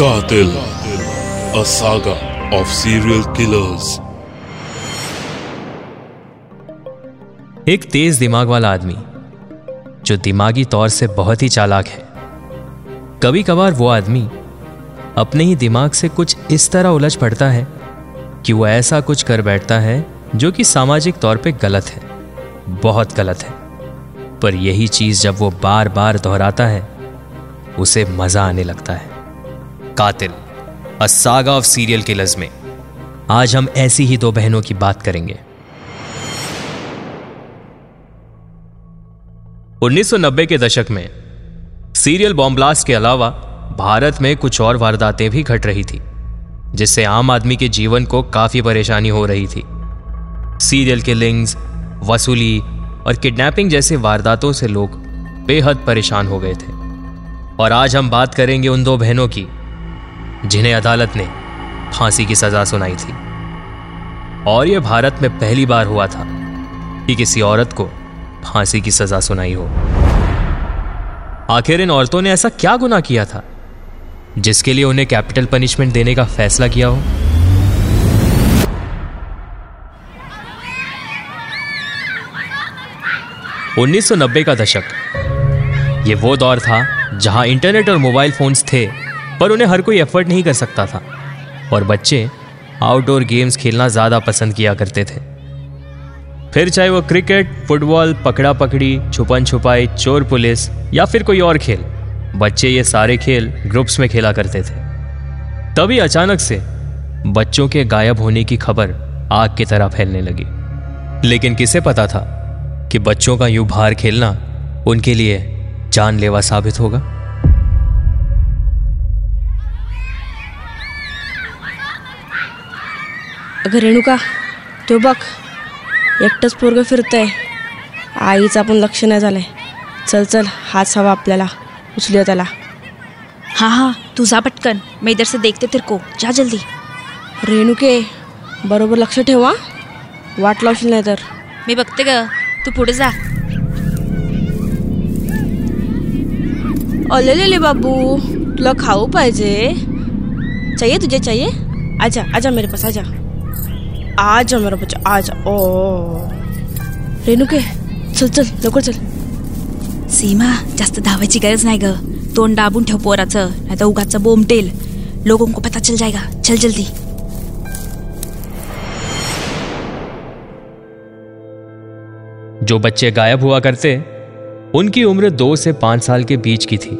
Qatil, a saga of serial killers. एक तेज दिमाग वाला आदमी जो दिमागी तौर से बहुत ही चालाक है। कभी कभार वो आदमी अपने ही दिमाग से कुछ इस तरह उलझ पड़ता है कि वो ऐसा कुछ कर बैठता है जो कि सामाजिक तौर पे गलत है बहुत गलत है। पर यही चीज़ जब वो बार बार दोहराता है उसे मज़ा आने लगता है। कातिल a saga of serial killers में आज हम ऐसी ही दो बहनों की बात करेंगे। 1990 के दशक में सीरियल बॉम्ब ब्लास्ट के अलावा, भारत में कुछ और वारदातें भी घट रही थी, जिससे आम आदमी के जीवन को काफ़ी परेशानी हो रही थी। सीरियल किलिंग्स वसूली और किडनैपिंग जैसे वारदातों से लोग बेहद परेशान हो गए थे। और आज हम बात करेंगे उन दो बहनों की जिन्हें अदालत ने फांसी की सजा सुनाई थी। और यह भारत में पहली बार हुआ था कि किसी औरत को फांसी की सजा सुनाई हो। आखिर इन औरतों ने ऐसा क्या गुना किया था, जिसके लिए उन्हें कैपिटल पनिशमेंट देने का फैसला किया हो? उन्नीस का दशक, ये वो दौर था जहाँ इंटरनेट और मोबाइल फोन्स थे पर उन्हें हर कोई एफर्ट नहीं कर सकता था। और बच्चे आउटडोर गेम्स खेलना ज़्यादा पसंद किया करते थे। फिर चाहे वो क्रिकेट फुटबॉल पकड़ा पकड़ी छुपन छुपाई चोर पुलिस या फिर कोई और खेल, बच्चे ये सारे खेल ग्रुप्स में खेला करते थे। तभी अचानक से बच्चों के गायब होने की खबर आग की तरह फैलने लगी। लेकिन किसे पता था कि बच्चों का यूँ बाहर खेलना उनके लिए जानलेवा साबित होगा? अगं रेणुका तो बघ. एकटंच पोरगं फिरतंय. आईचं आपण लक्ष नाही झालंय. चल चल हाच हवा आपल्याला. उचलूया त्याला. हाँ हाँ तू जा पटकन. मैं इधर से देखते तेरे को जा जल्दी. रेणुके बरोबर लक्ष ठेवा वाट लावशील नाही तर. मी बघते ग. तू पुढे जा. अलेलेले बाबू. तुला खाऊ पाहिजे. चाहिए तुझे चाहिए? आजा आजा मेरे पास आजा. आजा मेरा बच्चा आजा ओ। रेणुके चल चल लवकर चल। सीमा जास्त धावायची गरज नाही ग. तोंड दाबून ठेव पोराचं नाही तर उगाचं बोमटेल लोगों को पता चल जाएगा चल जल्दी. जो बच्चे गायब हुआ करते उनकी उम्र दो से पाँच साल के बीच की थी।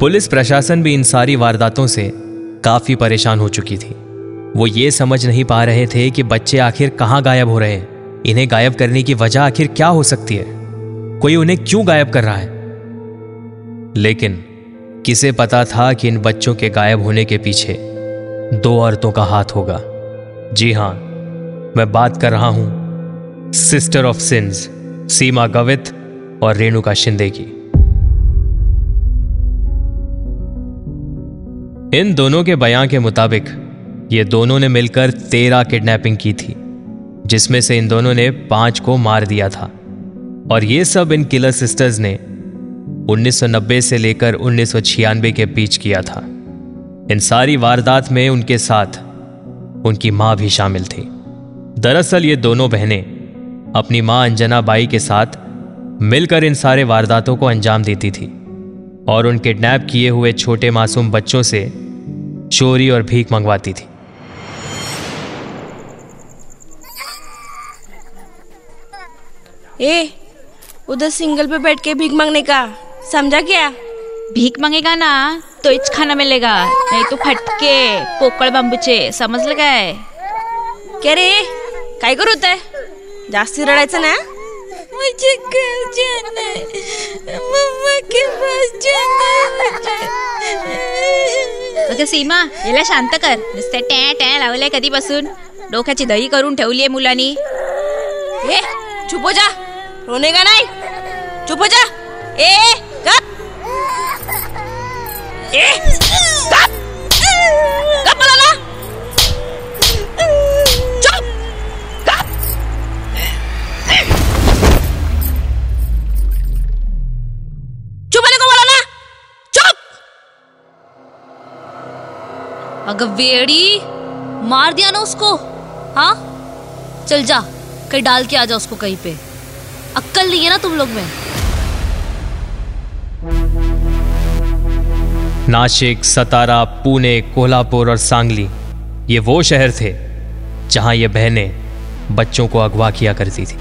पुलिस प्रशासन भी इन सारी वारदातों से काफ़ी परेशान हो चुकी थी। वो ये समझ नहीं पा रहे थे कि बच्चे आखिर कहाँ गायब हो रहे हैं। इन्हें गायब करने की वजह आखिर क्या हो सकती है? कोई उन्हें क्यों गायब कर रहा है? लेकिन किसे पता था कि इन बच्चों के गायब होने के पीछे दो औरतों का हाथ होगा? जी हाँ, मैं बात कर रहा हूँ। Sister of sins Seema Gavit और रेणुका शिंदे की। इन दोनों के बयान के मुताबिक ये दोनों ने मिलकर तेरह किडनैपिंग की थी, जिसमें से इन दोनों ने पाँच को मार दिया था। और ये सब इन किलर सिस्टर्स ने 1990 से लेकर 1996 के बीच किया था। इन सारी वारदात में उनके साथ उनकी माँ भी शामिल थी। दरअसल ये दोनों बहनें अपनी माँ अंजना बाई के साथ मिलकर इन सारे वारदातों को अंजाम देती थी और उन किडनैप किए हुए छोटे मासूम बच्चों से चोरी और भीख मंगवाती थी। ए उधर सिंगल पे बैठ के भीख मांगने का समझा क्या? भीख मांगेगा ना तो इच खाना मिलेगा नहीं तो फटके पोकळ बांबूचे समजलं काय? क्या रे काय करू होत? जास्ती रडायचं ना? मुझे घर जाना है मम्मा के पास जाना अगं सीमा याला शांत कर नुसतं टॅ टॅ लावलंय कधीपासून. डोक्याची दही करून ठेवलीये मुलांनी. ए चुप हो जा. रोने का नहीं? चुप हो जा। ए कब ए कब कब बोला ना चुप। कब चुप बोले को बोला ना चुप। अगर वेड़ी मार दिया ना उसको। हाँ? चल जा, कहीं डाल के आ जा उसको कहीं पे। अक्कल नहीं है ना तुम लोग में? नाशिक, सतारा, पुणे, कोल्हापुर और सांगली, ये वो शहर थे जहाँ ये बहनें बच्चों को अगवा किया करती थी।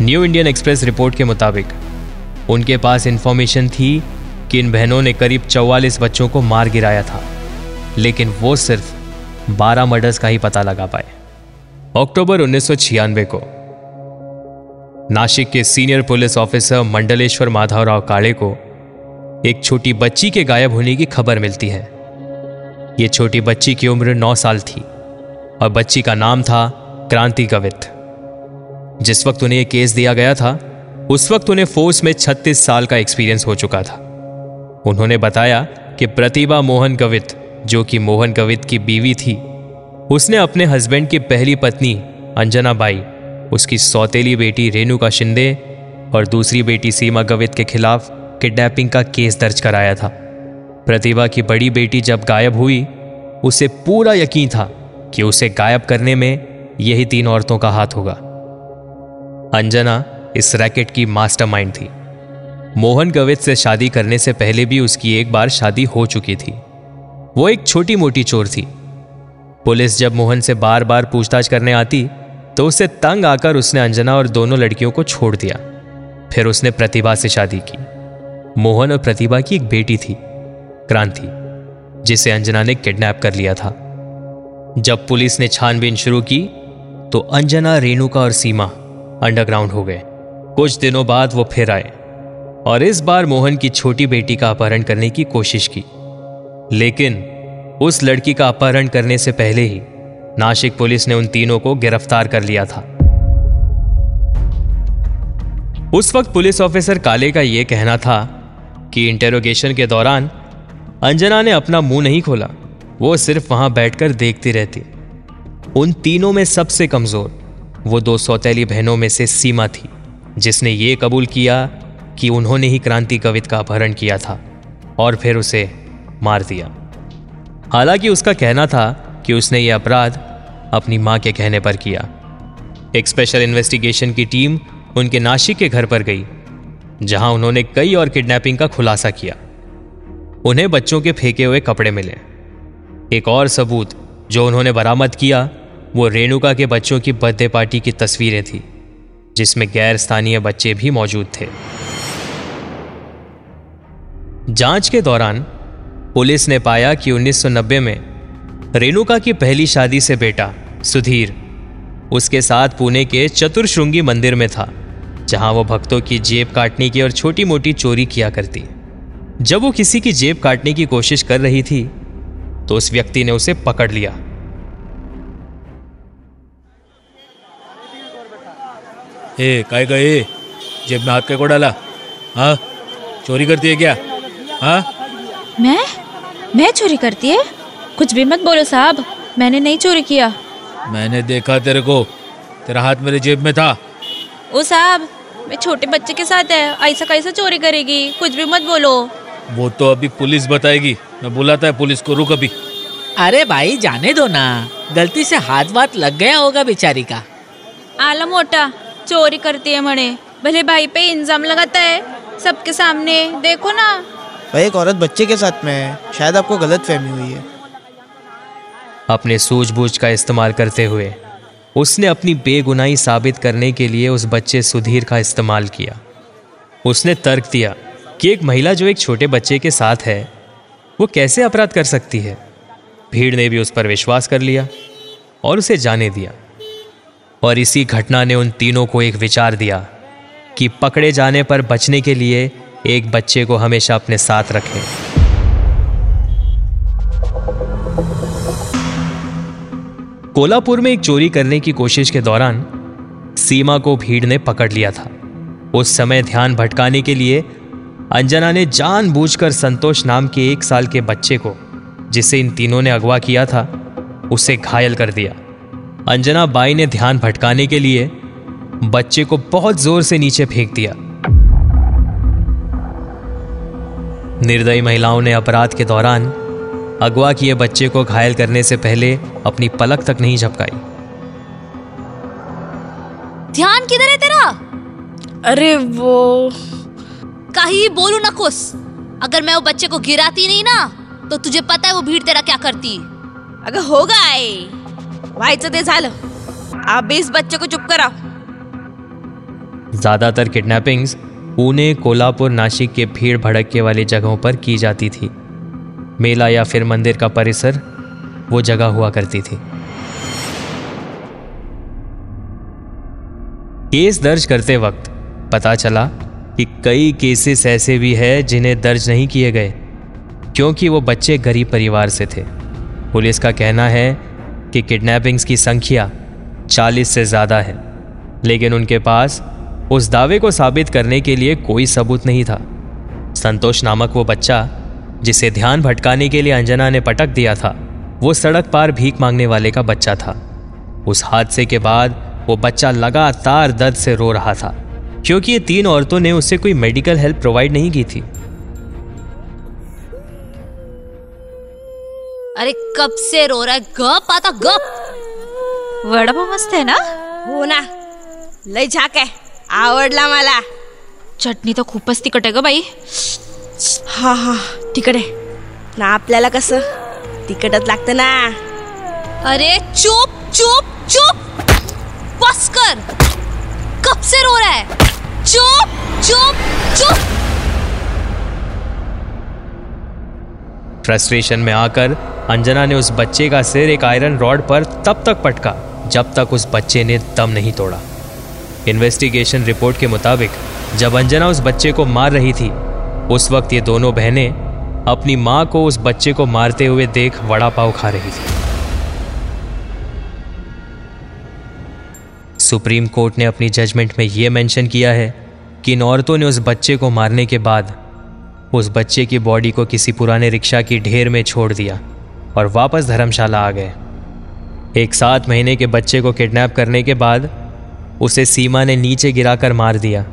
न्यू इंडियन एक्सप्रेस रिपोर्ट के मुताबिक, उनके पास इंफॉर्मेशन थी कि इन बहनों ने करीब 44 बच्चों को मार गिराया था, लेकिन वो सिर्फ़ 12 मर्डर्स का ही पता लगा पाए। अक्टूबर उन्नीस सौ छियानवे को नासिक के senior police officer Mandaleshwar Madhavrao Kale को एक छोटी बच्ची के गायब होने की खबर मिलती है। ये छोटी बच्ची की उम्र नौ साल थी और बच्ची का नाम था क्रांति कवित जिस वक्त उन्हें यह केस दिया गया था, उस वक्त उन्हें फोर्स में 36 साल का एक्सपीरियंस हो चुका था। उन्होंने बताया कि प्रतिभा मोहन कवित जो कि मोहन कवित की बीवी थी, उसने अपने हस्बैंड की पहली पत्नी अंजना बाई उसकी सौतेली बेटी रेणुका शिंदे और दूसरी बेटी सीमा गवित के खिलाफ किडनैपिंग का केस दर्ज कराया था। प्रतिभा की बड़ी बेटी जब गायब हुई, उसे पूरा यकीन था कि उसे गायब करने में यही तीन औरतों का हाथ होगा। अंजना इस रैकेट की मास्टरमाइंड थी। मोहन गवित से शादी करने से पहले भी उसकी एक बार शादी हो चुकी थी। वो एक छोटी मोटी चोर थी। पुलिस जब मोहन से बार बार पूछताछ करने आती तो उससे तंग आकर उसने अंजना और दोनों लड़कियों को छोड़ दिया। फिर उसने प्रतिभा से शादी की। मोहन और प्रतिभा की एक बेटी थी, क्रांति, जिसे अंजना ने किडनैप कर लिया था। जब पुलिस ने छानबीन शुरू की तो अंजना, रेणुका और सीमा अंडरग्राउंड हो गए। कुछ दिनों बाद वो फिर आए और इस बार मोहन की छोटी बेटी का अपहरण करने की कोशिश की। लेकिन उस लड़की का अपहरण करने से पहले ही नासिक पुलिस ने उन तीनों को गिरफ़्तार कर लिया था। उस वक्त पुलिस ऑफिसर काले का यह कहना था कि इंटेरोगेशन के दौरान अंजना ने अपना मुँह नहीं खोला, वो सिर्फ़ वहाँ बैठकर देखती रहती। उन तीनों में सबसे कमज़ोर, वो दो सौतेली बहनों में से सीमा थी, जिसने ये कबूल किया कि उन्होंने ही क्रांति कवित का अपहरण किया था और फिर उसे मार दिया। हालाँकि उसका कहना था कि उसने ये अपराध अपनी माँ के कहने पर किया। एक स्पेशल इन्वेस्टिगेशन की टीम उनके नाशिक के घर पर गई, जहाँ उन्होंने कई और किडनैपिंग का खुलासा किया। उन्हें बच्चों के फेंके हुए कपड़े मिले। एक और सबूत जो उन्होंने बरामद किया, वो रेणुका के बच्चों की बर्थडे पार्टी की तस्वीरें थी, जिसमें गैर स्थानीय बच्चे भी मौजूद थे। जाँच के दौरान पुलिस ने पाया कि 1990 में रेणुका की पहली शादी से बेटा सुधीर। उसके साथ पुणे के चतुर्श्रृंगी मंदिर में था जहाँ वो भक्तों की जेब काटने की और छोटी मोटी चोरी किया करती। जब वो किसी की जेब काटने की कोशिश कर रही थी तो उस व्यक्ति ने उसे पकड़ लिया। ए काय का ए? जेब में हाथ के को डाला हाँ? चोरी करती है क्या? हाँ? मैं? मैं चोरी करती है कुछ भी मत बोलो साहब मैंने नहीं चोरी किया। मैंने देखा तेरे को तेरा हाथ मेरे जेब में था। ओ साहब मैं छोटे बच्चे के साथ है ऐसा कैसा चोरी करेगी? कुछ भी मत बोलो। वो तो अभी पुलिस बताएगी। मैं बुलाता है पुलिस को रुक अभी। अरे भाई जाने दो ना। गलती से हाथ वाथ लग गया होगा बेचारी का। आला मोटा चोरी करती है मणे। भले भाई पे इंजाम लगाता है सबके सामने। देखो ना। भाई एक औरत बच्चे के साथ में है। शायद आपको गलत फहमी हुई है। अपने सूझबूझ का इस्तेमाल करते हुए। उसने अपनी बेगुनाही साबित करने के लिए उस बच्चे सुधीर का इस्तेमाल किया। उसने तर्क दिया कि एक महिला जो एक छोटे बच्चे के साथ है, वो कैसे अपराध कर सकती है? भीड़ ने भी उस पर विश्वास कर लिया और उसे जाने दिया। और इसी घटना ने उन तीनों को एक विचार दिया कि पकड़े जाने पर बचने के लिए एक बच्चे को हमेशा अपने साथ रखें। कोलापुर में एक चोरी करने की कोशिश के दौरान सीमा को भीड़ ने पकड़ लिया था। उस समय ध्यान भटकाने के लिए अंजना ने जानबूझकर संतोष नाम के एक साल के बच्चे को, जिसे इन तीनों ने अगवा किया था, उसे घायल कर दिया। अंजना बाई ने ध्यान भटकाने के लिए बच्चे को बहुत ज़ोर से नीचे फेंक दिया। निर्दयी महिलाओं ने अपराध के दौरान अगवा किए बच्चे को घायल करने से पहले अपनी पलक तक नहीं झपकाई। ध्यान किधर है तेरा? अरे वो कहीं बोलू नकोस अगर मैं वो बच्चे को गिराती नहीं ना तो तुझे पता है वो भीड़ तेरा क्या करती अगर होगा व्हायचं ते झालं आप भी इस बच्चे को चुप कराओ। ज़्यादातर किडनैपिंग्स पुणे कोल्हापुर नासिक के भीड़ भड़के वाली जगहों पर की जाती थी। मेला या फिर मंदिर का परिसर वो जगह हुआ करती थी। केस दर्ज करते वक्त पता चला कि कई केसेस ऐसे भी हैं जिन्हें दर्ज नहीं किए गए, क्योंकि वो बच्चे गरीब परिवार से थे। पुलिस का कहना है कि किडनैपिंग्स की संख्या 40 से ज़्यादा है, लेकिन उनके पास उस दावे को साबित करने के लिए कोई सबूत नहीं था। संतोष नामक वो बच्चा जिसे ध्यान भटकाने के लिए अंजना ने पटक दिया था वो सड़क पार भीख मांगने वाले का बच्चा था। उस हादसे के बाद वो बच्चा लगातार दर्द से रो रहा था क्योंकि ये तीन औरतों ने उसे कोई मेडिकल हेल्प प्रोवाइड नहीं की थी। अरे कब से रो रहा है? गप आता गप। वडापाव मस्त आहे ना? हो ना। लय झाक आहे आवडला मला। चटणी तर खूपच तिखट आहे ग बाई। हा हा। तिकड. आहे ना आपल्याला कसं? तिकटच लागतं ना. अरे चुप चुप चुप. बस कर. कब से रो रहा है. चुप चुप चुप. फ्रस्ट्रेशन में आकर अंजना ने उस बच्चे का सिर एक आयरन रॉड पर तब तक पटका जब तक उस बच्चे ने दम नहीं तोड़ा। इन्वेस्टिगेशन रिपोर्ट के मुताबिक जब अंजना उस बच्चे को मार रही थी उस वक्त ये दोनों बहनें अपनी माँ को उस बच्चे को मारते हुए देख वड़ा पाव खा रही थी। सुप्रीम कोर्ट ने अपनी जजमेंट में यह मेंशन किया है कि इन औरतों ने उस बच्चे को मारने के बाद उस बच्चे की बॉडी को किसी पुराने रिक्शा की ढेर में छोड़ दिया और वापस धर्मशाला आ गए। एक सात महीने के बच्चे को किडनैप करने के बाद उसे सीमा ने नीचे गिराकर मार दिया,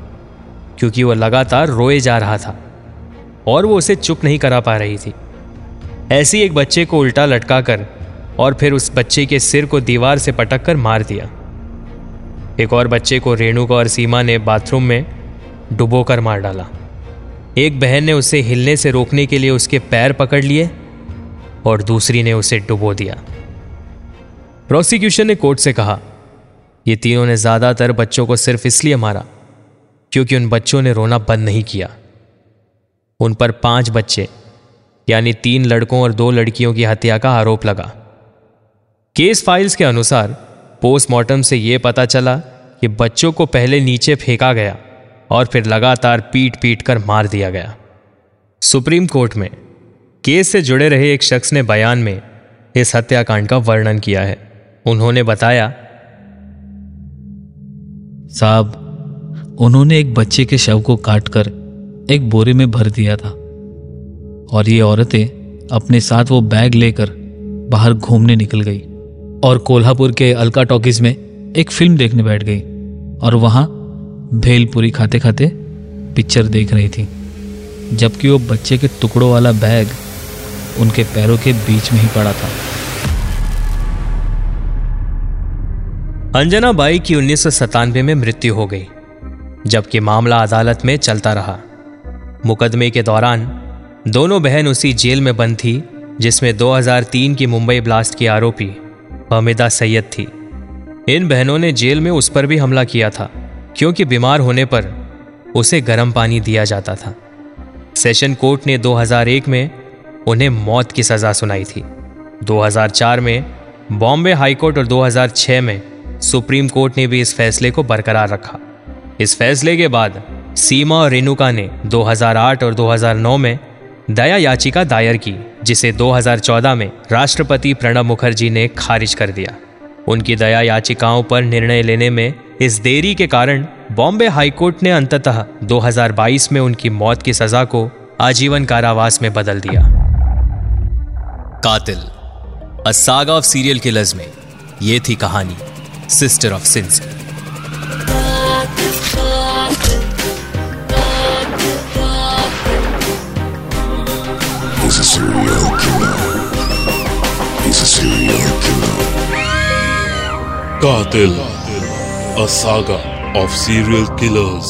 क्योंकि वो लगातार रोए जा रहा था। और वो उसे चुप नहीं करा पा रही थी। ऐसी एक बच्चे को उल्टा लटका कर और फिर उस बच्चे के सिर को दीवार से पटक कर मार दिया। एक और बच्चे को रेणुका और सीमा ने बाथरूम में डुबो कर मार डाला। एक बहन ने उसे हिलने से रोकने के लिए उसके पैर पकड़ लिए और दूसरी ने उसे डुबो दिया। प्रोसिक्यूशन ने कोर्ट से कहा, ये तीनों ने ज़्यादातर बच्चों को सिर्फ़ इसलिए मारा क्योंकि उन बच्चों ने रोना बंद नहीं किया। उन पर पाँच बच्चे, यानी तीन लड़कों और दो लड़कियों की हत्या का आरोप लगा। केस फाइल्स के अनुसार, पोस्टमार्टम से यह पता चला कि बच्चों को पहले नीचे फेंका गया और फिर लगातार पीट पीट कर मार दिया गया। सुप्रीम कोर्ट में केस से जुड़े रहे एक शख्स ने बयान में इस हत्याकांड का वर्णन किया है। उन्होंने बताया, साहब, उन्होंने एक बच्चे के शव को काटकर एक बोरे में भर दिया था। और ये औरतें अपने साथ वो बैग लेकर बाहर घूमने निकल गई और कोल्हापुर के अलका टॉकीज में एक फ़िल्म देखने बैठ गई और वहाँ भेलपुरी खाते खाते पिक्चर देख रही थी, जबकि वो बच्चे के टुकड़ों वाला बैग उनके पैरों के बीच में ही पड़ा था। अंजना बाई की उन्नीस सौ सतानवे में मृत्यु हो गई, जबकि मामला अदालत में चलता रहा। मुकदमे के दौरान, दोनों बहन उसी जेल में बंद थी, जिसमें 2003 की मुंबई ब्लास्ट की आरोपी हमिदा सैयद थी। इन बहनों ने जेल में उस पर भी हमला किया था, क्योंकि बीमार होने पर उसे गर्म पानी दिया जाता था। सेशन कोर्ट ने 2001 में उन्हें मौत की सजा सुनाई थी। 2004 में बॉम्बे हाईकोर्ट और 2006 में सुप्रीम कोर्ट ने भी इस फैसले को बरकरार रखा। इस फैसले के बाद सीमा और रेणुका ने 2008 और 2009 में दया याचिका दायर की, जिसे 2014 में राष्ट्रपति प्रणब मुखर्जी ने खारिज कर दिया। उनकी दया याचिकाओं पर निर्णय लेने में इस देरी के कारण बॉम्बे हाईकोर्ट ने अंततः 2022 में उनकी मौत की सजा को आजीवन कारावास में बदल दिया। कातिल, a saga of serial killers में ये थी कहानी, सिस्टर ऑफ़ सिंस। की serial killer. He's a serial killer. Qatil, a saga of serial killers